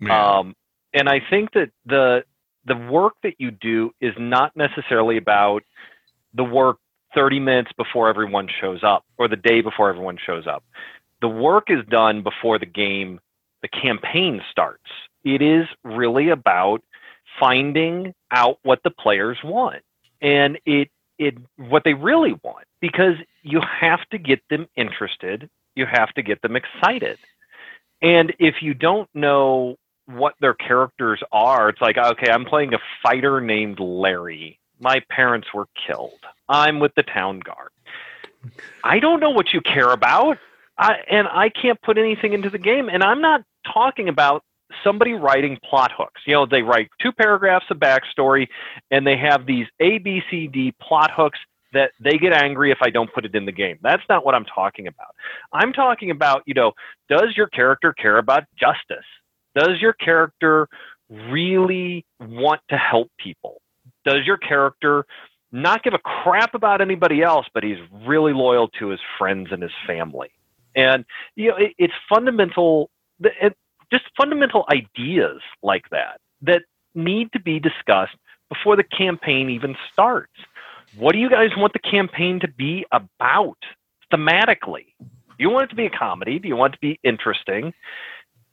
Yeah. Um, and I think that the the work that you do is not necessarily about the work 30 minutes before everyone shows up or the day before everyone shows up. The work is done before the game, the campaign starts. It is really about finding out what the players want. And it it what they really want because you have to get them interested, you have to get them excited. And if you don't know what their characters are, it's like, okay, I'm playing a fighter named Larry. My parents were killed. I'm with the town guard. I don't know what you care about. I, and I can't put anything into the game. And I'm not talking about somebody writing plot hooks. You know, they write two paragraphs of backstory and they have these A, B, C, D plot hooks that they get angry if I don't put it in the game. That's not what I'm talking about. I'm talking about, you know, does your character care about justice? Does your character really want to help people? Does your character not give a crap about anybody else, but he's really loyal to his friends and his family? And, you know, it, it's fundamental. It, just fundamental ideas like that that need to be discussed before the campaign even starts. What do you guys want the campaign to be about thematically? Do you want it to be a comedy? Do you want it to be interesting?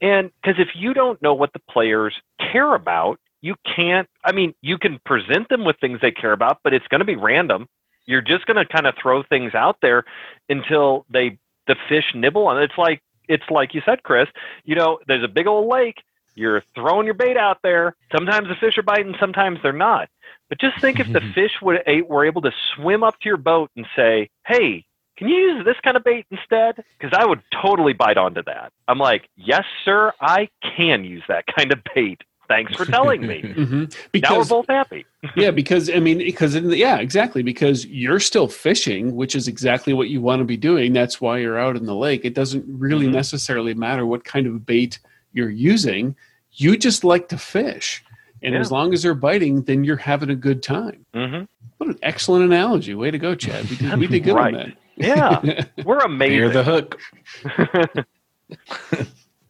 And because if you don't know what the players care about, you can't, I mean, you can present them with things they care about, but it's going to be random. You're just going to kind of throw things out there until they, the fish nibble on it. It's like it's like you said, Chris. You know, there's a big old lake. You're throwing your bait out there. Sometimes the fish are biting, sometimes they're not. But just think if the fish would were able to swim up to your boat and say, "Hey, can you use this kind of bait instead?" Because I would totally bite onto that. I'm like, "Yes, sir, I can use that kind of bait." Thanks for telling me. mm-hmm. Because now we're both happy. yeah, because I mean, because the, yeah, exactly. Because you're still fishing, which is exactly what you want to be doing. That's why you're out in the lake. It doesn't really mm-hmm. necessarily matter what kind of bait you're using. You just like to fish. And Yeah. as long as they're biting, then you're having a good time. hmm What an excellent analogy. Way to go, Chad. We did, we did good Right. on Yeah, we're amazing. Fear amazing. the hook.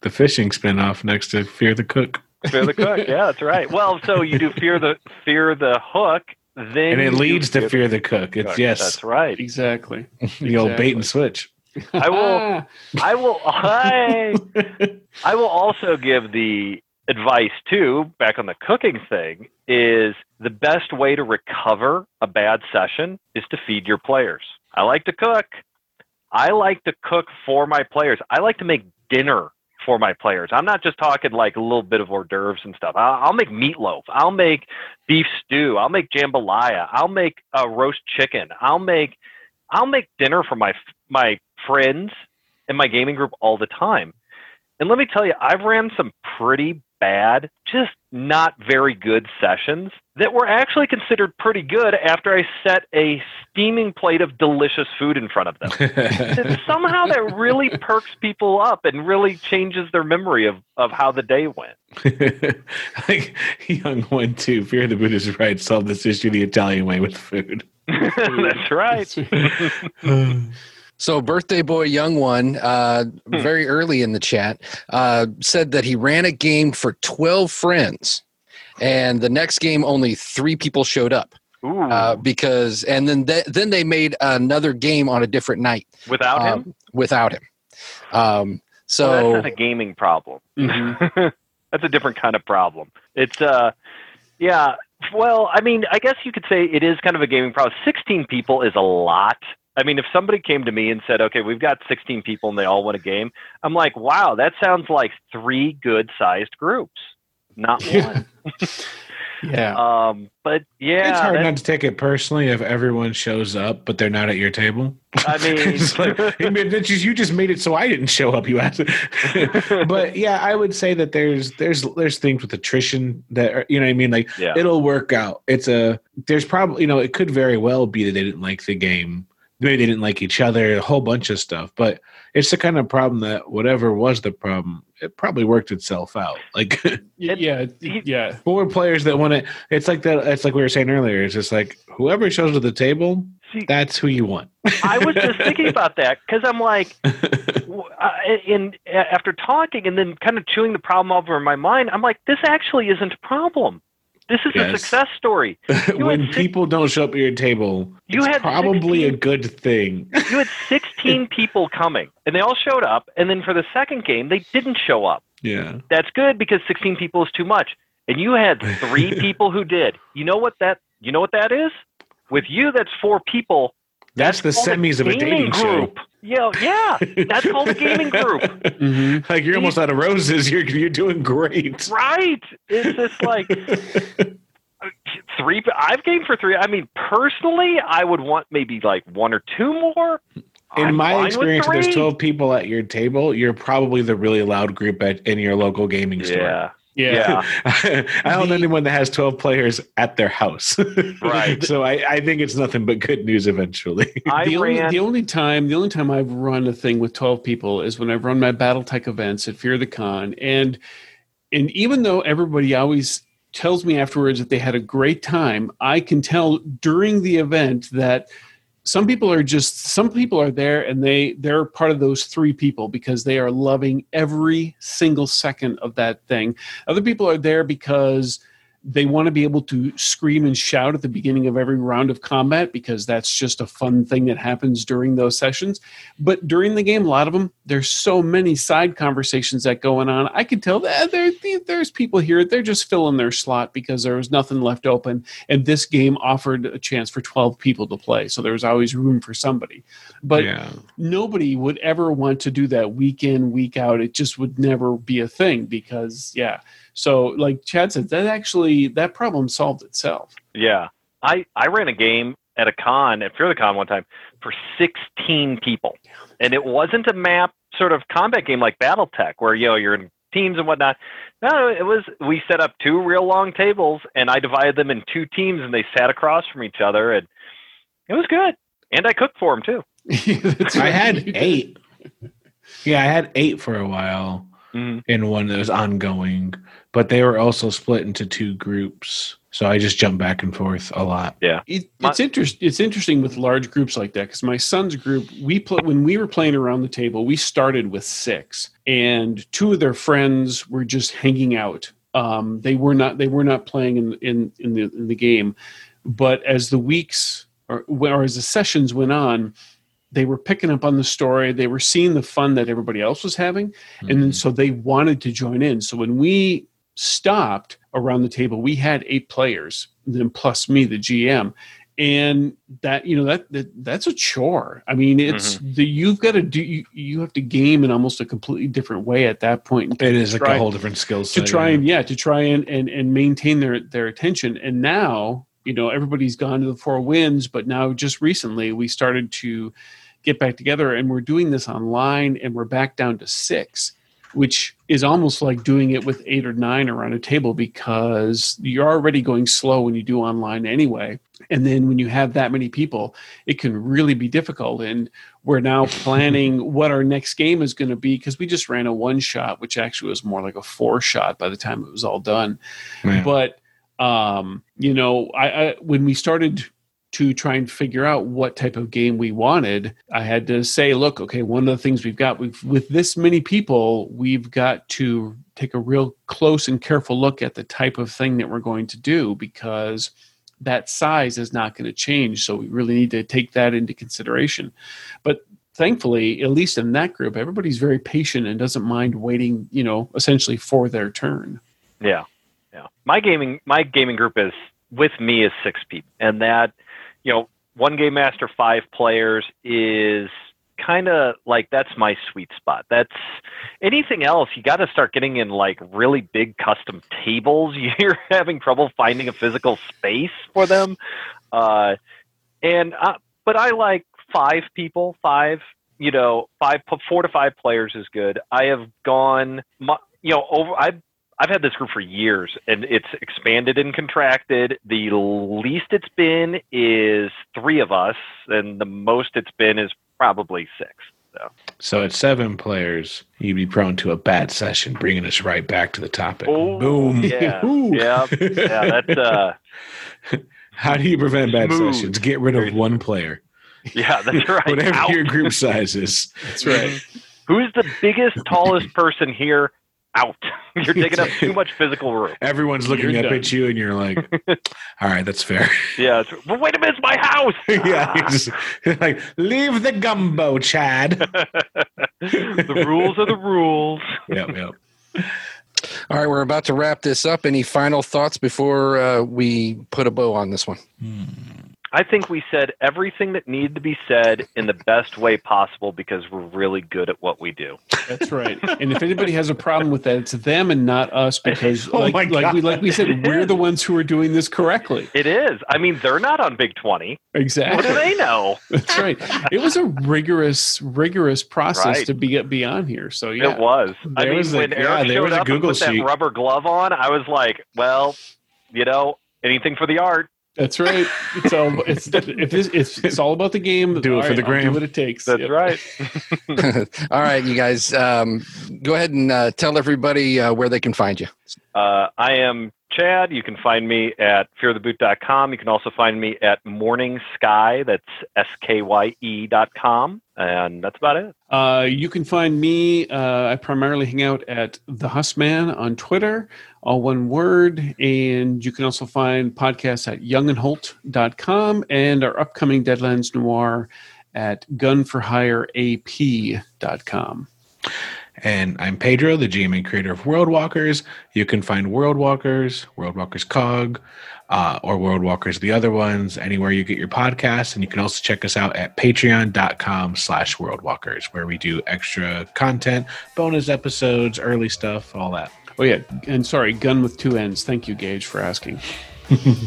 the fishing spinoff next to Fear the Cook. Fear the cook. Yeah, that's right. Well, so you do fear the fear the hook, then And it leads to Fear the Cook. It's cook. yes, That's right. exactly. the old bait and switch. I will- ah. I will. I I will also give the advice too. Back on the cooking thing is the best way to recover a bad session is to feed your players. I like to cook. I like to cook for my players. I like to make dinner for my players. I'm not just talking like a little bit of hors d'oeuvres and stuff. I'll, I'll make meatloaf. I'll make beef stew. I'll make jambalaya. I'll make uh, roast chicken. I'll make I'll make dinner for my my friends and my gaming group all the time. And let me tell you, I've ran some pretty bad, just not very good sessions that were actually considered pretty good after I set a steaming plate of delicious food in front of them. And somehow that really perks people up and really changes their memory of, of how the day went. like young one too. Fear the Buddha is right. Solve this issue the Italian way with food. That's right. So, birthday boy, young one, uh, Hmm. very early in the chat, uh, said that he ran a game for 12 friends, and the next game only three people showed up Ooh, uh, because, and then th- then they made another game on a different night without him? um, without him. Um, so, well, that's not a gaming problem. Mhm. that's a different kind of problem. It's uh yeah, well, I mean, I guess you could say it is kind of a gaming problem. 16 people is a lot. I mean, if somebody came to me and said, "Okay, we've got 16 people and they all want a game." I'm like, "Wow, that sounds like three good-sized groups." Not one. yeah. um, but yeah, it's hard not to take it personally if everyone shows up but they're not at your table. I mean, like, I mean, that's just- you just made it so I didn't show up. You asked. but yeah, I would say that there's there's there's things with attrition that are, you know what I mean. Like yeah. it'll work out. It's a there's probably you know it could very well be that they didn't like the game. Maybe they didn't like each other. A whole bunch of stuff. But it's the kind of problem that whatever was the problem, it probably worked itself out. Like Y- yeah. Yeah. four players that want to. It's like that. It's like we were saying earlier. It's just like whoever shows to the table, See, that's who you want. I was just thinking about that because I'm like, uh, in after talking and then kind of chewing the problem over in my mind, I'm like, this actually isn't a problem. This is a success story. when six- people don't show up at your table, You it's had probably a good thing. You had 16 people coming, and they all showed up. And then for the second game, they didn't show up. Yeah. That's good because 16 people is too much. And you had three people who did. You know what that? You know what that is? With you, that's four people. That's the called semis of a dating show. Yeah, yeah. That's called a gaming group. Mhm. Like you're almost out of roses. You're you're doing great. Right. It's just like three. I've gamed for three. I mean, personally, I would want maybe like one or two more. In I'm my experience, there's 12 people at your table, you're probably the really loud group at in your local gaming store. Yeah. Yeah. Yeah. I don't know anyone that has 12 players at their house. Right. so I, I think it's nothing but good news eventually. I the only, the only time the only time I've run a thing with 12 people is when I've run my BattleTech events at Fear the Con and and even though everybody always tells me afterwards that they had a great time, I can tell during the event that some people are just some people are there and they they're part of those three people because they are loving every single second of that thing. Other people are there because they want to be able to scream and shout at the beginning of every round of combat because that's just a fun thing that happens during those sessions. But during the game, a lot of them, there's so many side conversations that going on. I can tell that there, there's people here, they're just filling their slot because there was nothing left open. And this game offered a chance for 12 people to play. So there was always room for somebody. But yeah. nobody would ever want to do that week in week out it just would never be a thing because yeah so like chad said that actually that problem solved itself Yeah. I, I ran a game at a con, at Fear the Con one time, for 16 people. And it wasn't a map sort of combat game like Battletech where, you know, you're in teams and whatnot. No, it was, we set up two real long tables and I divided them in two teams and they sat across from each other and it was good. And I cooked for them too. That's I had eight. Yeah, I had eight for a while. Mhm. in one that was ongoing, but they were also split into two groups. So I just jumped back and forth a lot. It, My- it's interest. It's interesting with large groups like that because my son's group, we play when we were playing around the table. We started with six, and two of their friends were just hanging out. Um, they were not. They were not playing in in in the in the game. But as the weeks or, or as the sessions went on, they were picking up on the story. They were seeing the fun that everybody else was having, and so they wanted to join in. So when we stopped around the table, we had eight players, then plus me, the GM, and that you know that, that that's a chore. I mean, it's mm-hmm. the you've got to do you, you have to game in almost a completely different way at that point It is like Try- a whole different skill set to try yeah. and yeah to try and, and and maintain their their attention and now you know everybody's gone to the four winds but now just recently we started to get back together and we're doing this online and we're back down to six which is almost like doing it with eight or nine around a table because you're already going slow when you do online anyway. And then when you have that many people it can really be difficult. And we're now planning what our next game is going to be because we just ran a one shot which actually was more like a four shot by the time it was all done. Yeah. but um you know I, I when we started to try and figure out what type of game we wanted i had to say look okay one of the things we've got we've, with this many people we've got to take a real close and careful look at the type of thing that we're going to do because that size is not going to change so we really need to take that into consideration but thankfully at least in that group everybody's very patient and doesn't mind waiting you know essentially for their turn Yeah, yeah. My gaming my gaming group is with me is six people, and that you know one game master five players is kind of like that's my sweet spot. That's anything else you got to start getting in like really big custom tables. You're having trouble finding a physical space for them, uh, and uh, but I like five people, five. You know, five, four to five players is good. I have gone, you know, over. I've I've had this group for years, and it's expanded and contracted. The least it's been is three of us, and the most it's been is probably six. So so at seven players, you'd be prone to a bad session, bringing us right back to the topic. Oh, Boom. Yeah, yeah, yeah. That's uh, How do you prevent bad Smooth. sessions? Get rid of one player, yeah, that's right. whatever Out. your group size is. that's right Who's the biggest, tallest person here? Out. You're taking up too much physical room. Everyone's looking You're up done. at you, and you're like, "All right, that's fair." Yeah. It's, but wait a minute, it's my house. yeah, you're just you're like, "Leave the gumbo, Chad." the rules are the rules. yep, yep. All right, we're about to wrap this up. Any final thoughts before uh, we put a bow on this one? I think we said everything that needed to be said in the best way possible because we're really good at what we do. That's right. And if anybody has a problem with that, it's them and not us oh because, Oh like, like we like we said, we're the ones who are doing this correctly. It is. I mean, they're not on Big 20. Exactly. What do they know? That's right. It was a rigorous, rigorous process Right. to be be on here. So yeah, It was. I There mean, was a- when yeah, Eric there showed a up Google and put sheet. that rubber glove on, I was like, well, you know, anything for the art. That's right. It's all it's if this it's, it's all about the game. Do it all for the I'll. Do what it takes. That's Yep. right. All right, you guys, um, go ahead and uh, tell everybody uh, where they can find you. Uh, I am Chad. You can find me at feartheboot.com. You can also find me at Morning Skye. That's S K Y E dot com. And that's about it. Uh, you can find me. Uh, I primarily hang out at the Hussman on Twitter, all one word. And you can also find podcasts at youngandholt.com and our upcoming Deadlands Noir at gunforhireap.com. And I'm Pedro, the GM and creator of World Walkers. You can find World Walkers, World Walkers Cog, uh, or World Walkers, the other ones, anywhere you get your podcasts. And you can also check us out at patreon.com slash World Walkers, where we do extra content, bonus episodes, early stuff, all that. Oh, yeah. And sorry, gun with two ends. Thank you, Gage, for asking.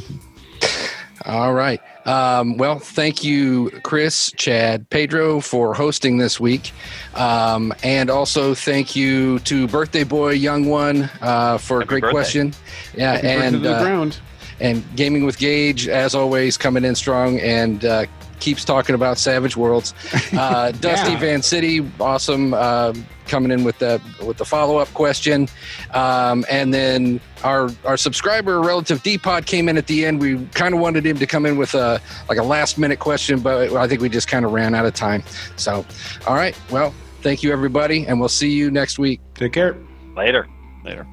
All right. Um, well, thank you, Chris, Chad, Pedro, for hosting this week. Um, and also thank you to Birthday Boy Young One uh, for a great birthday. question. Yeah, Happy and to the uh, ground. and Gaming with Gage, as always, coming in strong and uh, keeps talking about Savage Worlds. Uh, Dusty Yeah. Van City, awesome. Coming in with the with the follow up question, um, and then our our subscriber relative D Pod came in at the end. We kind of wanted him to come in with a like a last minute question, but I think we just kind of ran out of time. So, all right, well, thank you everybody, and we'll see you next week. Take care. Later. Later.